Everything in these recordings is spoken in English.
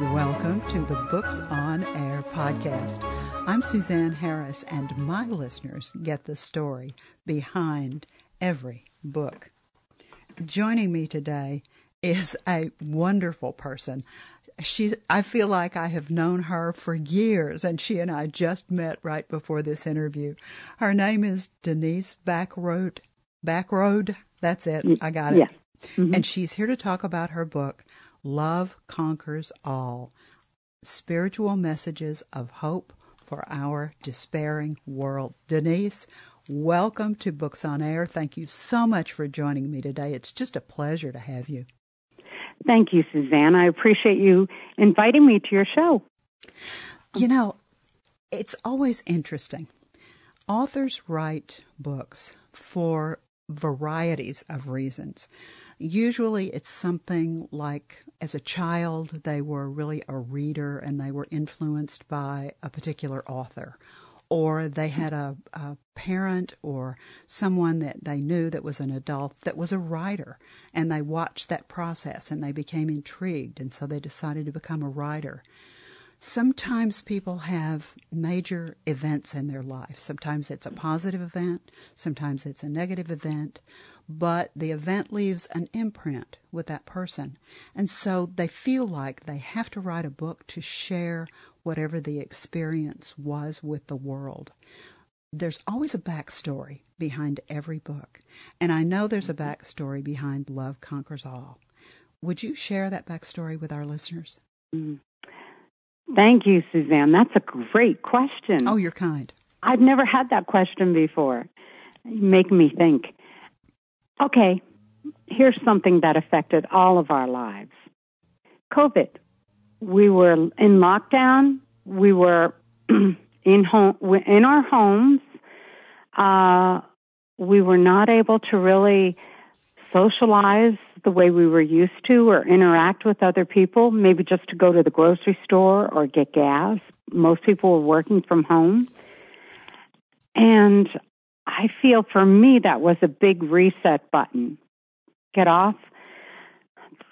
Welcome to the Books on Air podcast. I'm Suzanne Harris, and my listeners get the story behind every book. Joining me today is a wonderful person. She, I feel like I have known her for years, and she and I just met right before this interview. Her name is Denise Bachrodt. Bachrodt, that's it. I got it. Yeah. Mm-hmm. And she's here to talk about her book, Love Conquers All Spiritual Messages of Hope for Our Despairing World. Denise, welcome to Books on Air. Thank you so much for joining me today. It's just a pleasure to have you. Thank you, Suzanne. I appreciate you inviting me to your show. You know, it's always interesting. Authors write books for varieties of reasons. Usually it's something like as a child they were really a reader and they were influenced by a particular author. Or they had a, a parent or someone that they knew that was an adult that was a writer, and they watched that process and they became intrigued, and so they decided to become a writer. Sometimes people have major events in their life. Sometimes it's a positive event, sometimes it's a negative event, but the event leaves an imprint with that person. And so they feel like they have to write a book to share whatever the experience was with the world. There's always a backstory behind every book. And I know there's a backstory behind Love Conquers All. Would you share that backstory with our listeners? Mm. Thank you, Suzanne. That's a great question. Oh, you're kind. I've never had that question before. You make me think. Okay, here's something that affected all of our lives COVID. We were in lockdown. We were in home in our homes. Uh, we were not able to really socialize the way we were used to or interact with other people, maybe just to go to the grocery store or get gas. Most people were working from home. And I feel for me that was a big reset button. Get off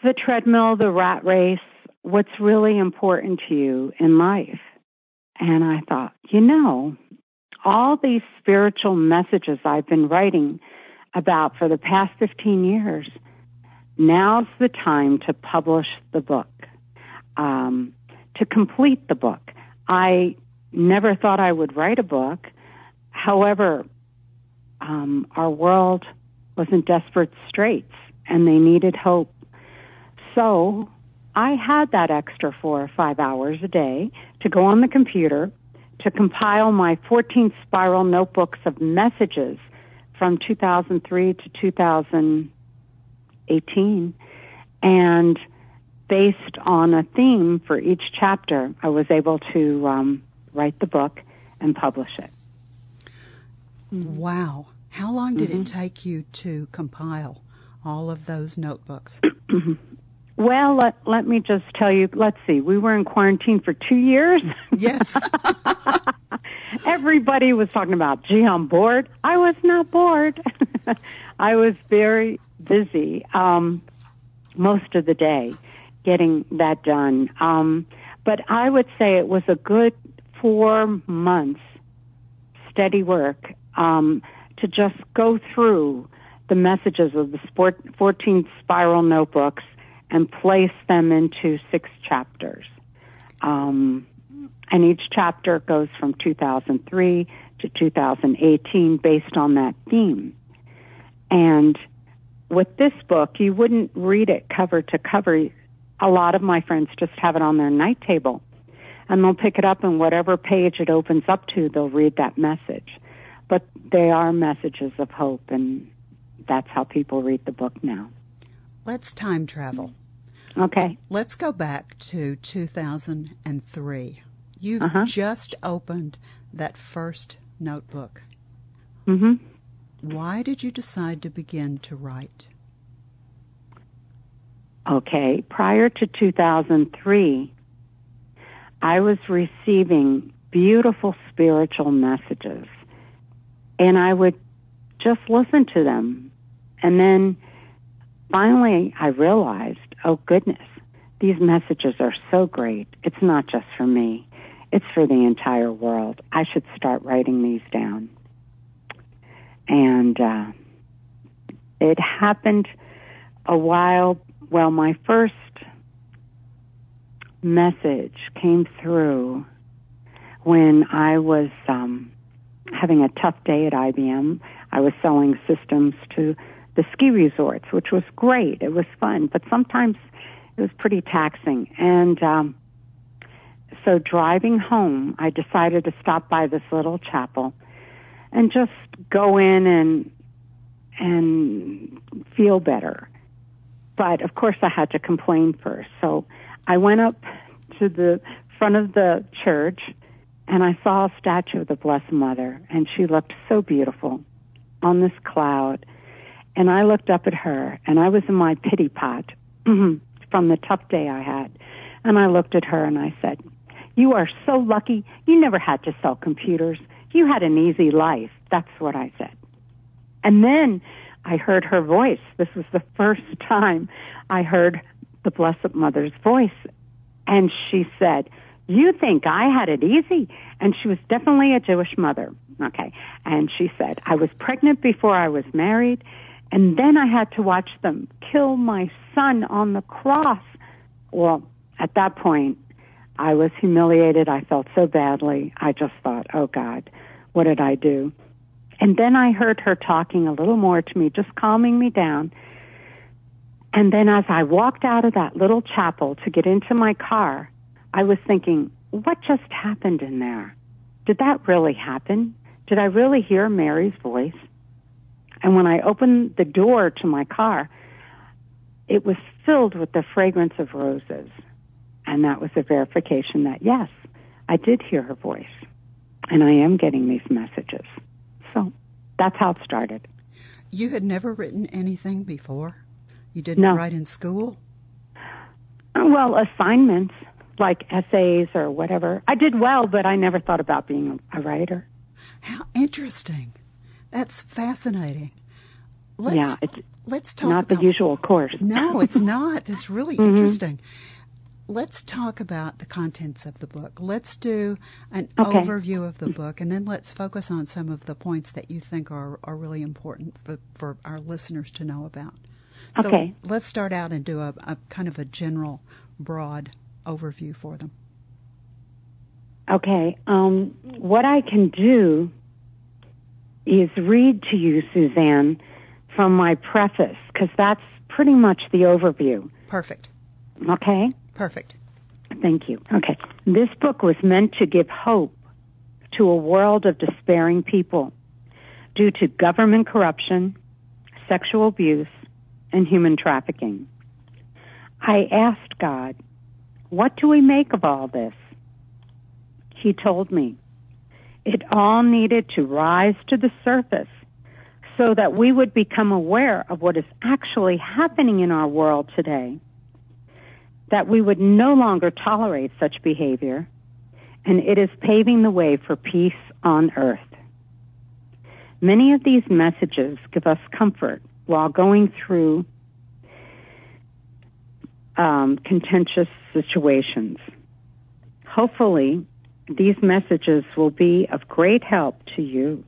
the treadmill, the rat race, what's really important to you in life. And I thought, you know, all these spiritual messages I've been writing about for the past 15 years, now's the time to publish the book, um, to complete the book. I never thought I would write a book. However, um, our world was in desperate straits and they needed hope. So I had that extra four or five hours a day to go on the computer to compile my 14 spiral notebooks of messages from 2003 to 2018. And based on a theme for each chapter, I was able to um, write the book and publish it. Wow. How long did mm-hmm. it take you to compile all of those notebooks? well, let, let me just tell you, let's see, we were in quarantine for two years. Yes. Everybody was talking about, gee, I'm bored. I was not bored. I was very busy um, most of the day getting that done. Um, but I would say it was a good four months steady work. Um, to just go through the messages of the sport, 14 spiral notebooks and place them into six chapters. Um, and each chapter goes from 2003 to 2018 based on that theme. And with this book, you wouldn't read it cover to cover. A lot of my friends just have it on their night table. And they'll pick it up, and whatever page it opens up to, they'll read that message but they are messages of hope, and that's how people read the book now. Let's time travel. Okay. Let's go back to 2003. You've uh-huh. just opened that first notebook. Mm-hmm. Why did you decide to begin to write? Okay. Prior to 2003, I was receiving beautiful spiritual messages and I would just listen to them. And then finally I realized, oh goodness, these messages are so great. It's not just for me, it's for the entire world. I should start writing these down. And uh, it happened a while, well, my first message came through when I was um, having a tough day at IBM. I was selling systems to the ski resorts, which was great. It was fun, but sometimes it was pretty taxing. And um, so driving home, I decided to stop by this little chapel and just go in and and feel better. But of course, I had to complain first. So I went up to the front of the church and I saw a statue of the Blessed Mother, and she looked so beautiful on this cloud. And I looked up at her, and I was in my pity pot from the tough day I had. And I looked at her and I said, You are so lucky. You never had to sell computers. You had an easy life. That's what I said. And then I heard her voice. This was the first time I heard the Blessed Mother's voice. And she said, you think I had it easy? And she was definitely a Jewish mother. Okay. And she said, I was pregnant before I was married, and then I had to watch them kill my son on the cross. Well, at that point, I was humiliated. I felt so badly. I just thought, oh God, what did I do? And then I heard her talking a little more to me, just calming me down. And then as I walked out of that little chapel to get into my car, I was thinking, what just happened in there? Did that really happen? Did I really hear Mary's voice? And when I opened the door to my car, it was filled with the fragrance of roses. And that was a verification that, yes, I did hear her voice. And I am getting these messages. So that's how it started. You had never written anything before? You didn't no. write in school? Well, assignments like essays or whatever. I did well, but I never thought about being a writer. How interesting. That's fascinating. Let's, yeah, it's let's talk not about, the usual course. no, it's not. It's really mm-hmm. interesting. Let's talk about the contents of the book. Let's do an okay. overview of the book, and then let's focus on some of the points that you think are, are really important for, for our listeners to know about. So okay. let's start out and do a, a kind of a general, broad overview for them? Okay. Um, what I can do is read to you, Suzanne, from my preface, because that's pretty much the overview. Perfect. Okay? Perfect. Thank you. Okay. This book was meant to give hope to a world of despairing people due to government corruption, sexual abuse, and human trafficking. I asked God what do we make of all this? He told me it all needed to rise to the surface so that we would become aware of what is actually happening in our world today, that we would no longer tolerate such behavior, and it is paving the way for peace on earth. Many of these messages give us comfort while going through um, contentious situations. Hopefully, these messages will be of great help to you.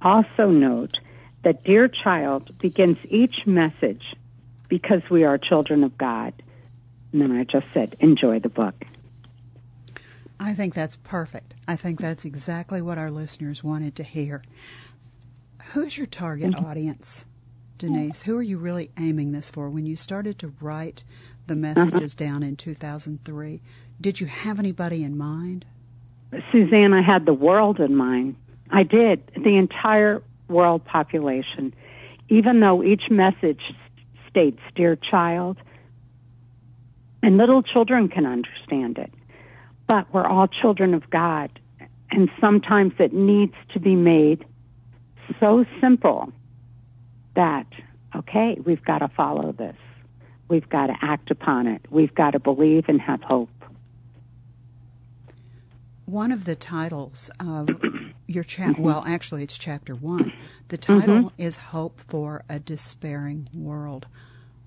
Also, note that Dear Child begins each message because we are children of God. And then I just said, enjoy the book. I think that's perfect. I think that's exactly what our listeners wanted to hear. Who's your target mm-hmm. audience? Denise, who are you really aiming this for? When you started to write the messages uh-huh. down in 2003, did you have anybody in mind? Suzanne, I had the world in mind. I did, the entire world population. Even though each message states, Dear child, and little children can understand it. But we're all children of God, and sometimes it needs to be made so simple that, okay, we've got to follow this. We've got to act upon it. We've got to believe and have hope. One of the titles of your chapter, well, actually, it's chapter one. The title mm-hmm. is Hope for a Despairing World.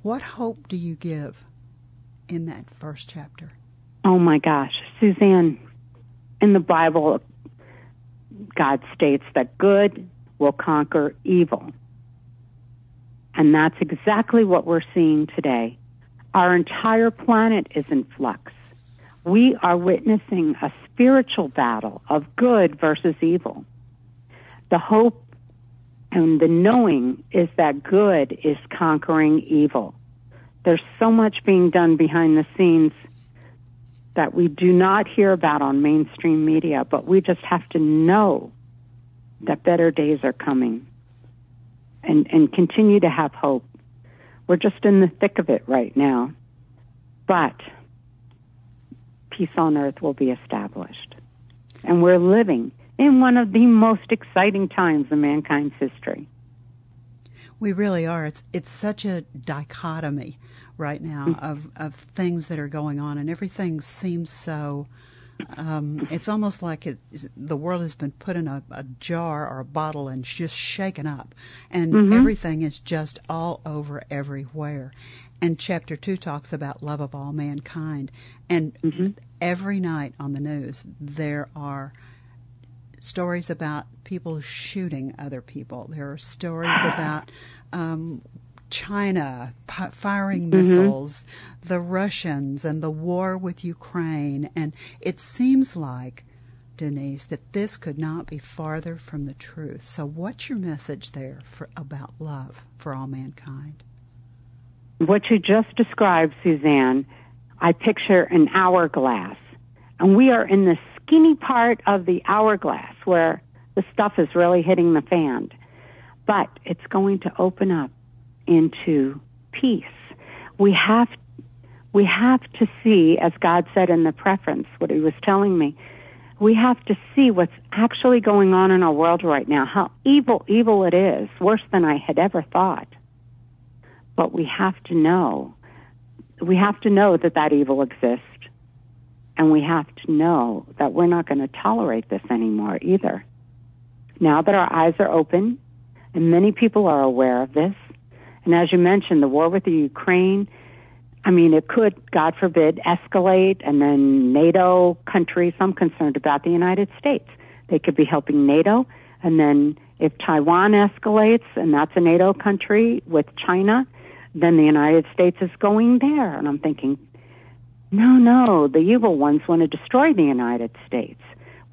What hope do you give? in that first chapter? Oh my gosh, Suzanne, in the Bible, God states that good will conquer evil. And that's exactly what we're seeing today. Our entire planet is in flux. We are witnessing a spiritual battle of good versus evil. The hope and the knowing is that good is conquering evil. There's so much being done behind the scenes that we do not hear about on mainstream media, but we just have to know that better days are coming and, and continue to have hope. We're just in the thick of it right now. But peace on earth will be established. And we're living in one of the most exciting times in mankind's history. We really are. It's it's such a dichotomy right now mm. of of things that are going on, and everything seems so um, it's almost like it, the world has been put in a, a, jar or a bottle and just shaken up, and mm-hmm. everything is just all over everywhere. And chapter two talks about love of all mankind, and mm-hmm. every night on the news there are stories about people shooting other people. There are stories about um, China firing mm-hmm. missiles, the Russians, and the war with Ukraine. And it seems like, Denise, that this could not be farther from the truth. So, what's your message there for, about love for all mankind? What you just described, Suzanne, I picture an hourglass. And we are in the skinny part of the hourglass where the stuff is really hitting the fan. But it's going to open up into peace. We have we have to see, as God said in the preference, what He was telling me. We have to see what's actually going on in our world right now. How evil, evil it is, worse than I had ever thought. But we have to know. We have to know that that evil exists, and we have to know that we're not going to tolerate this anymore either. Now that our eyes are open, and many people are aware of this, and as you mentioned, the war with the Ukraine, I mean, it could, God forbid, escalate, and then NATO countries, I'm concerned about the United States. They could be helping NATO, and then if Taiwan escalates, and that's a NATO country with China, then the United States is going there. And I'm thinking, no, no, the evil ones want to destroy the United States.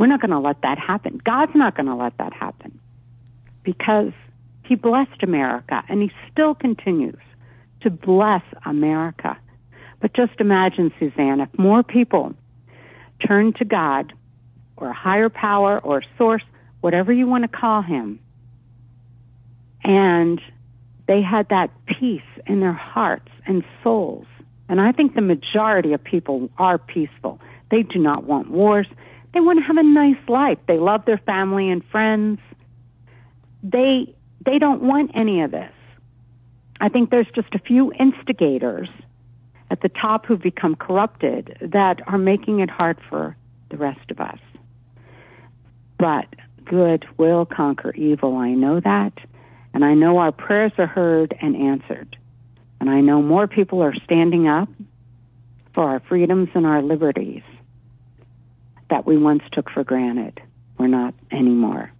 We're not going to let that happen. God's not going to let that happen because he blessed America, and he still continues to bless America. But just imagine, Suzanne, if more people turn to God or a higher power or source, whatever you want to call him, and they had that peace in their hearts and souls. And I think the majority of people are peaceful. They do not want wars. They want to have a nice life. They love their family and friends. They they don't want any of this. I think there's just a few instigators at the top who've become corrupted that are making it hard for the rest of us. But good will conquer evil. I know that. And I know our prayers are heard and answered. And I know more people are standing up for our freedoms and our liberties that we once took for granted. We're not anymore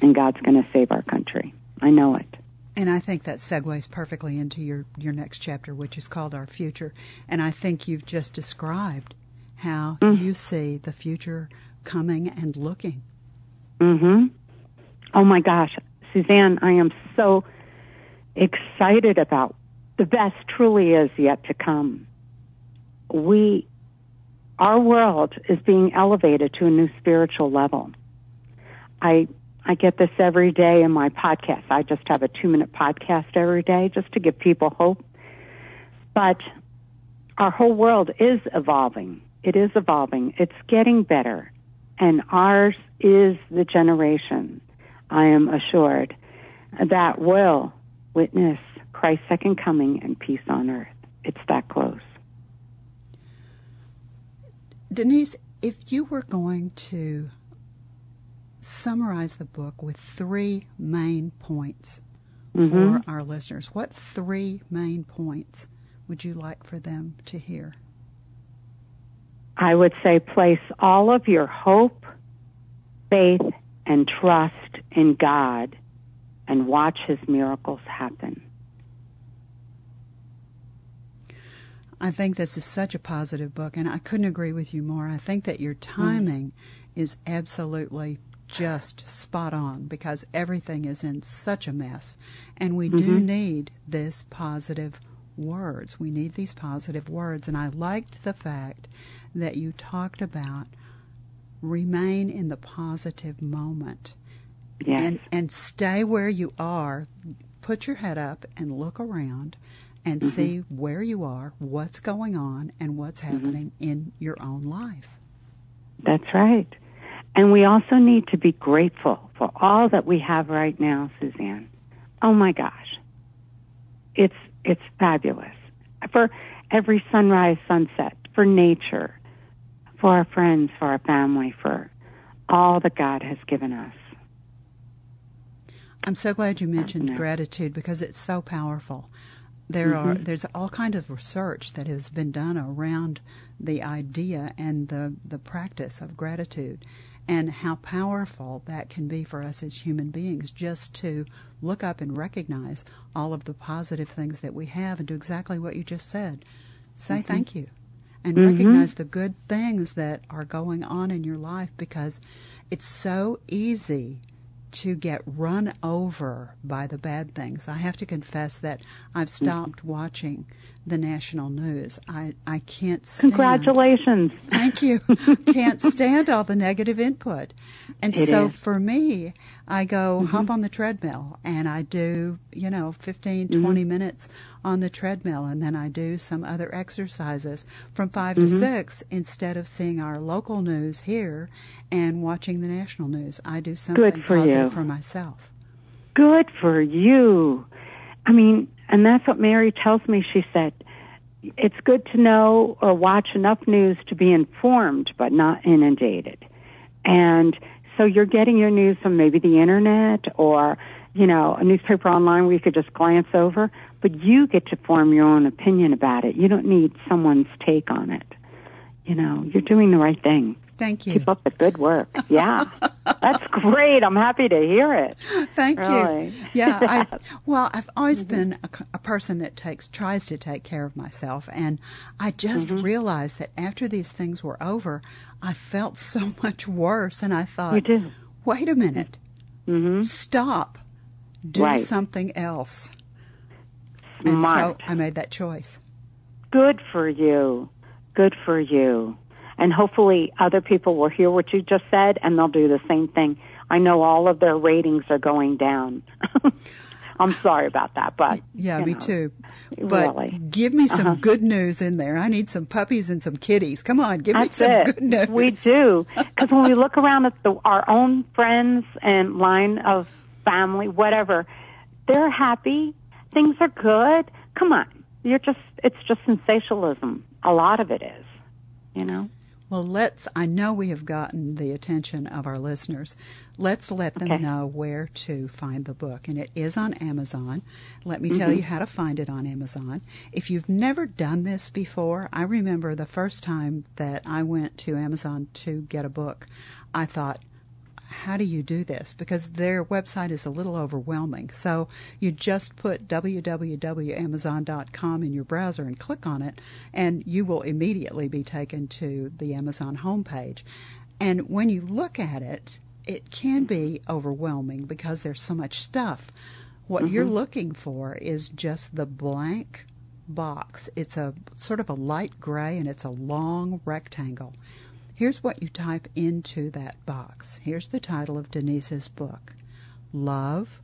and God's going to save our country. I know it. And I think that segues perfectly into your, your next chapter, which is called Our Future. And I think you've just described how mm. you see the future coming and looking. Mm-hmm. Oh my gosh, Suzanne, I am so excited about the best truly is yet to come. We, our world is being elevated to a new spiritual level. I I get this every day in my podcast. I just have a two minute podcast every day just to give people hope. But our whole world is evolving. It is evolving. It's getting better. And ours is the generation, I am assured, that will witness Christ's second coming and peace on earth. It's that close. Denise, if you were going to summarize the book with three main points mm-hmm. for our listeners. What three main points would you like for them to hear? I would say place all of your hope, faith, and trust in God and watch his miracles happen. I think this is such a positive book, and I couldn't agree with you more. I think that your timing mm. is absolutely just spot on because everything is in such a mess. And we mm-hmm. do need this positive words. We need these positive words. And I liked the fact that you talked about remain in the positive moment. Yes. And, and stay where you are. Put your head up and look around and mm-hmm. see where you are, what's going on, and what's mm-hmm. happening mm-hmm. in your own life. That's right. And we also need to be grateful for all that we have right now, Suzanne. Oh my gosh. It's it's fabulous. For every sunrise, sunset, for nature, for our friends, for our family, for all that God has given us. I'm so glad you mentioned gratitude because it's so powerful. There mm-hmm. are there's all kind of research that has been done around the idea and the the practice of gratitude and how powerful that can be for us as human beings just to look up and recognize all of the positive things that we have and do exactly what you just said. Say mm-hmm. thank you and mm-hmm. recognize the good things that are going on in your life because it's so easy to get run over by the bad things. I have to confess that I've mm-hmm. stopped mm-hmm. watching the national news. I, I can't stand. Congratulations. Thank you. can't stand all the negative input. And it so is. for me, I go mm-hmm. hop on the treadmill and I do, you know, 15, mm-hmm. 20 minutes on the treadmill and then I do some other exercises from 5 to mm-hmm. 6 instead of seeing our local news here and watching the national news. I do something Good for positive you. for myself. Good for you. I mean, and that's what Mary tells me. She said, it's good to know or watch enough news to be informed, but not inundated. And so you're getting your news from maybe the internet or, you know, a newspaper online where you could just glance over, but you get to form your own opinion about it. You don't need someone's take on it. You know, you're doing the right thing. Thank you. Keep up the good work. Yeah. That's great. I'm happy to hear it. Thank really. you. Yeah. I, well, I've always mm-hmm. been a, a, person that takes, tries to take care of myself. And I just mm-hmm. realized that after these things were over, I felt so much worse. And I thought, wait a minute. Mm-hmm. Stop. Do right. something else. Smart. And so I made that choice. Good for you. Good for you and hopefully other people will hear what you just said and they'll do the same thing. I know all of their ratings are going down. I'm sorry about that, but yeah, me know, too. But really. give me some uh-huh. good news in there. I need some puppies and some kitties. Come on, give That's me some it. good news. We do because when we look around at the, our own friends and line of family, whatever, they're happy. Things are good. Come on, you're just—it's just sensationalism. A lot of it is, you know. Well, let's, I know we have gotten the attention of our listeners. Let's let them okay. know where to find the book. And it is on Amazon. Let me mm-hmm. tell you how to find it on Amazon. If you've never done this before, I remember the first time that I went to Amazon to get a book, I thought, how do you do this? Because their website is a little overwhelming. So you just put www.amazon.com in your browser and click on it, and you will immediately be taken to the Amazon homepage. And when you look at it, it can be overwhelming because there's so much stuff. What mm-hmm. you're looking for is just the blank box. It's a sort of a light gray and it's a long rectangle. Here's what you type into that box. Here's the title of Denise's book Love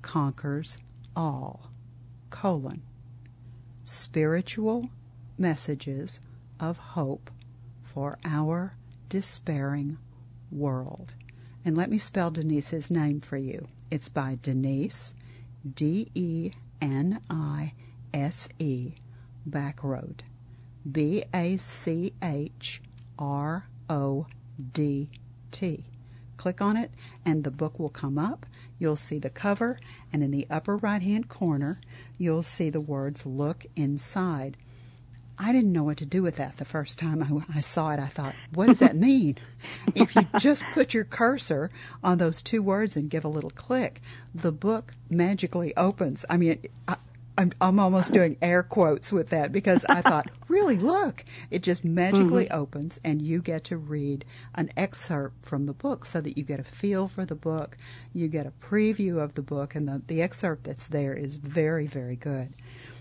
Conquers All, colon, Spiritual Messages of Hope for Our Despairing World. And let me spell Denise's name for you. It's by Denise, D E N I S E, Bachrodt, B A C H R O D T. Click on it, and the book will come up. You'll see the cover, and in the upper right hand corner, you'll see the words Look Inside. I didn't know what to do with that the first time I, I, saw it. I thought, what does that mean? if you just put your cursor on those two words and give a little click, the book magically opens. I mean, I, I'm, I'm almost doing air quotes with that because I thought, really, look, it just magically mm-hmm. opens and you get to read an excerpt from the book so that you get a feel for the book, you get a preview of the book, and the, the excerpt that's there is very, very good.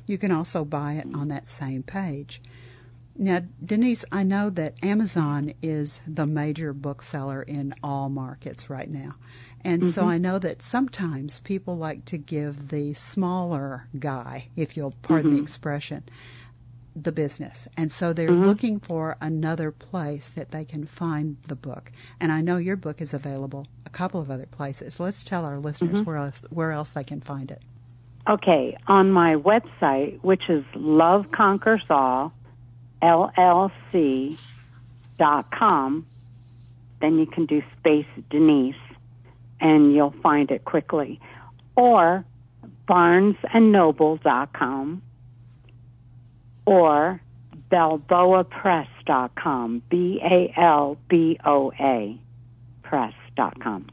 You can also buy it on that same page. Now, Denise, I know that Amazon is the major bookseller in all markets right now. And mm-hmm. so I know that sometimes people like to give the smaller guy, if you'll pardon mm-hmm. the expression, the business. And so they're mm-hmm. looking for another place that they can find the book. And I know your book is available a couple of other places. Let's tell our listeners mm-hmm. where else where else they can find it. Okay, on my website, which is Love Conquers All, LLC dot com, then you can do space Denise, and you'll find it quickly. Or barnesandnoble dot com, or balboapress.com, B A L B O A press.com.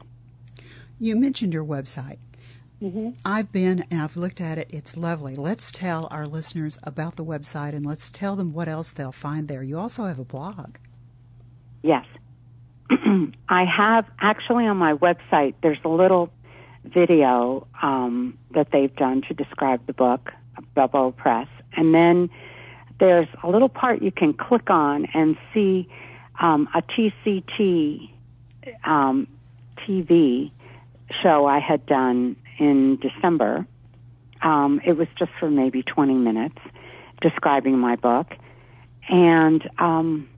You mentioned your website. Mm-hmm. I've been and I've looked at it. It's lovely. Let's tell our listeners about the website and let's tell them what else they'll find there. You also have a blog. Yes. I have actually on my website, there's a little video um, that they've done to describe the book, Balboa Press. And then there's a little part you can click on and see um, a TCT um, TV show I had done in December. Um, it was just for maybe 20 minutes describing my book. And um,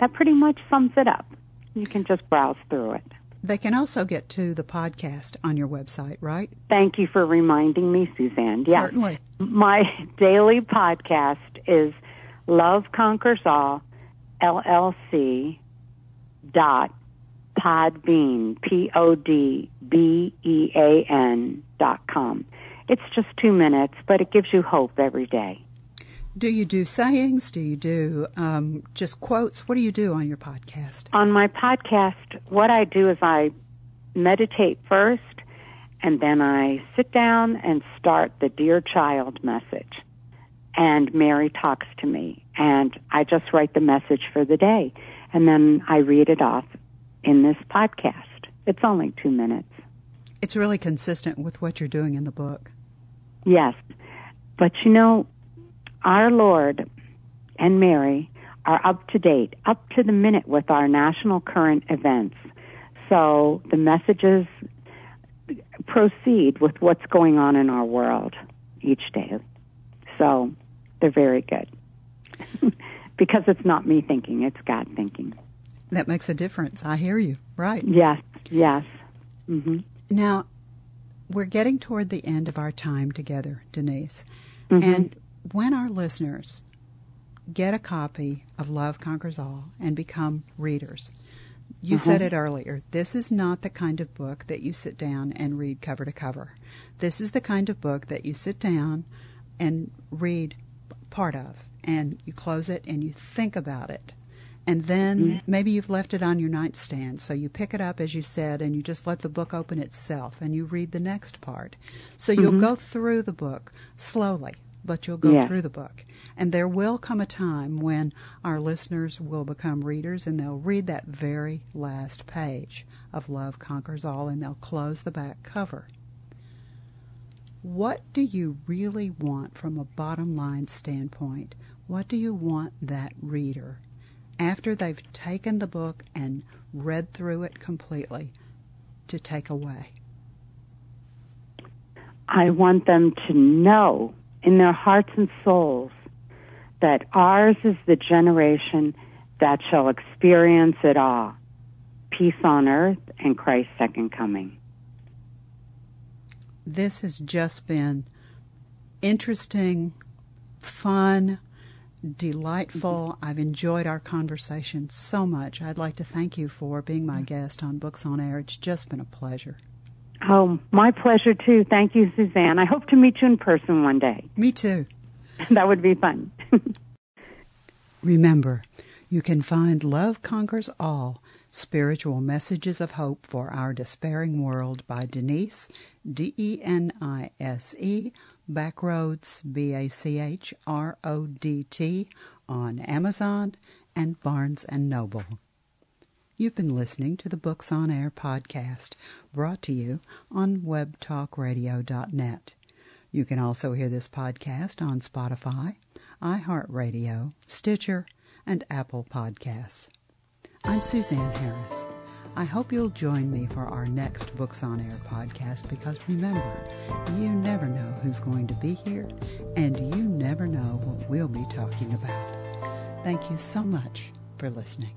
that pretty much sums it up. You can just browse through it. They can also get to the podcast on your website, right? Thank you for reminding me, Suzanne. Yes. Certainly. My daily podcast is Love Conquers All, LLC dot Podbean, P O D B E A N dot com. It's just two minutes, but it gives you hope every day. Do you do sayings? Do you do um, just quotes? What do you do on your podcast? On my podcast, what I do is I meditate first, and then I sit down and start the Dear Child message. And Mary talks to me, and I just write the message for the day. And then I read it off in this podcast. It's only two minutes. It's really consistent with what you're doing in the book. Yes. But you know, our Lord and Mary are up to date, up to the minute with our national current events. So the messages proceed with what's going on in our world each day. So they're very good. because it's not me thinking, it's God thinking. That makes a difference. I hear you. Right. Yes, yes. Mm-hmm. Now, we're getting toward the end of our time together, Denise. Mm-hmm. And when our listeners get a copy of Love Conquers All and become readers, you mm-hmm. said it earlier. This is not the kind of book that you sit down and read cover to cover. This is the kind of book that you sit down and read part of, and you close it and you think about it and then mm-hmm. maybe you've left it on your nightstand. So you pick it up, as you said, and you just let the book open itself and you read the next part. So you'll mm-hmm. go through the book slowly, but you'll go yeah. through the book. And there will come a time when our listeners will become readers and they'll read that very last page of Love Conquers All and they'll close the back cover. What do you really want from a bottom line standpoint? What do you want that reader after they've taken the book and read through it completely to take away? I want them to know in their hearts and souls that ours is the generation that shall experience it all peace on earth and Christ's second coming. This has just been interesting, fun, delightful. Mm-hmm. I've enjoyed our conversation so much. I'd like to thank you for being my mm-hmm. guest on Books on Air. It's just been a pleasure. Oh, my pleasure too. Thank you, Suzanne. I hope to meet you in person one day. Me too. that would be fun. Remember, you can find Love Conquers All Spiritual Messages of Hope for Our Despairing World by Denise, D E N I S E, Bachrodts, B A C H R O D T, on Amazon and Barnes and Noble. You've been listening to the Books on Air podcast, brought to you on webtalkradio.net. You can also hear this podcast on Spotify, iHeartRadio, Stitcher, and Apple Podcasts. I'm Suzanne Harris. I hope you'll join me for our next Books on Air podcast because remember, you never know who's going to be here and you never know what we'll be talking about. Thank you so much for listening.